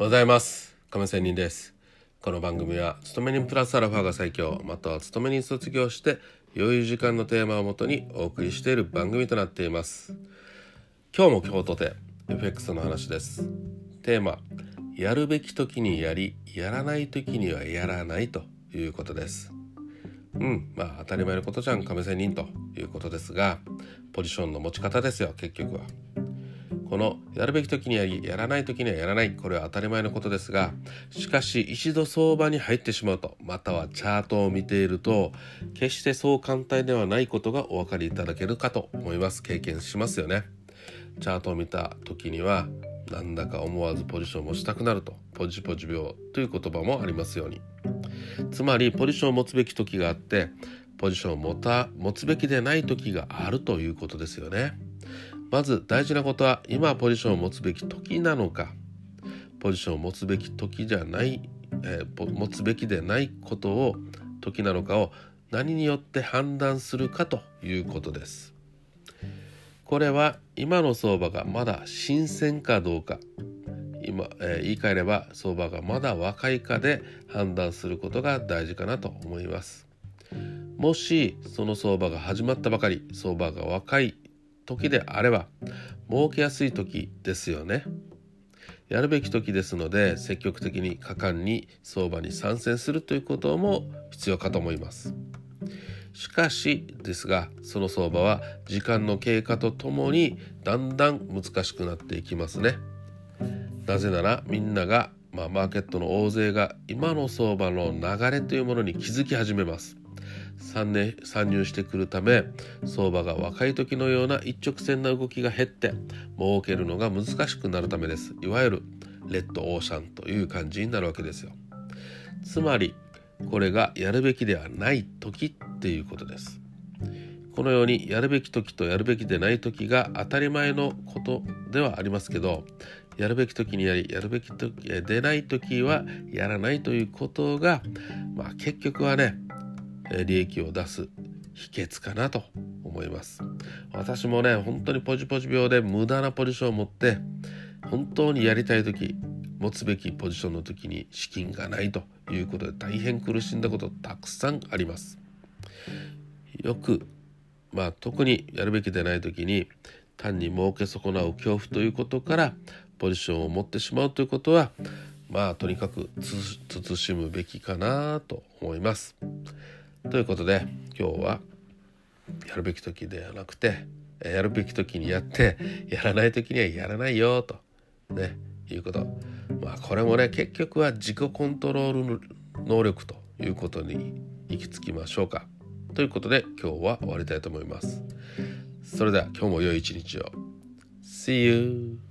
おはようございます。亀仙人です。この番組は勤め人プラスアルファが最強または勤め人卒業して余裕時間のテーマをもとにお送りしている番組となっています。今日も今日とて FX の話です。テーマやるべき時にやりやらない時にはやらないということです。うんまあ当たり前のことじゃん亀仙人ということですがポジションの持ち方ですよ結局は。このやるべき時にやりやらない時にはやらない。これは当たり前のことですがしかし一度相場に入ってしまうとまたはチャートを見ていると決してそう簡単ではないことがお分かりいただけるかと思います。経験しますよね。チャートを見た時にはなんだか思わずポジションを持ちたくなるとポジポジ病という言葉もありますように。つまりポジションを持つべき時があってポジションを持た持つべきでない時があるということですよね。まず大事なことは今ポジションを持つべき時なのかポジションを持つべき時じゃない、えー、持つべきでないことを時なのかを何によって判断するかということです。これは今の相場がまだ新鮮かどうか今、えー、言い換えれば相場がまだ若いかで判断することが大事かなと思います。もしその相場が始まったばかり相場が若い時であれば儲けやすい時ですよね。やるべき時ですので積極的に果敢に相場に参戦するということも必要かと思います。しかしですがその相場は時間の経過とともにだんだん難しくなっていきますね。なぜならみんなが、まあ、マーケットの大勢が今の相場の流れというものに気づき始めます。参入してくるため相場が若い時のような一直線な動きが減って儲けるのが難しくなるためです。いわゆるレッドオーシャンという感じになるわけですよ。つまりこれがやるべきではない時っていうことです。このようにやるべき時とやるべきでない時が当たり前のことではありますけどやるべき時にやりやるべき時でない時はやらないということが、まあ、結局はね利益を出す秘訣かなと思います私もね本当にポジポジ病で無駄なポジションを持って本当にやりたい時持つべきポジションの時に資金がないということで大変苦しんだことたくさんありますよくまあ特にやるべきでない時に単に儲け損なう恐怖ということからポジションを持ってしまうということはまあとにかく慎むべきかなと思います。ということで今日はやるべき時ではなくてやるべき時にやってやらない時にはやらないよとねいうこと。まあこれもね結局は自己コントロール能力ということに行き着きましょうか。ということで今日は終わりたいと思います。それでは今日も良い一日を。See you!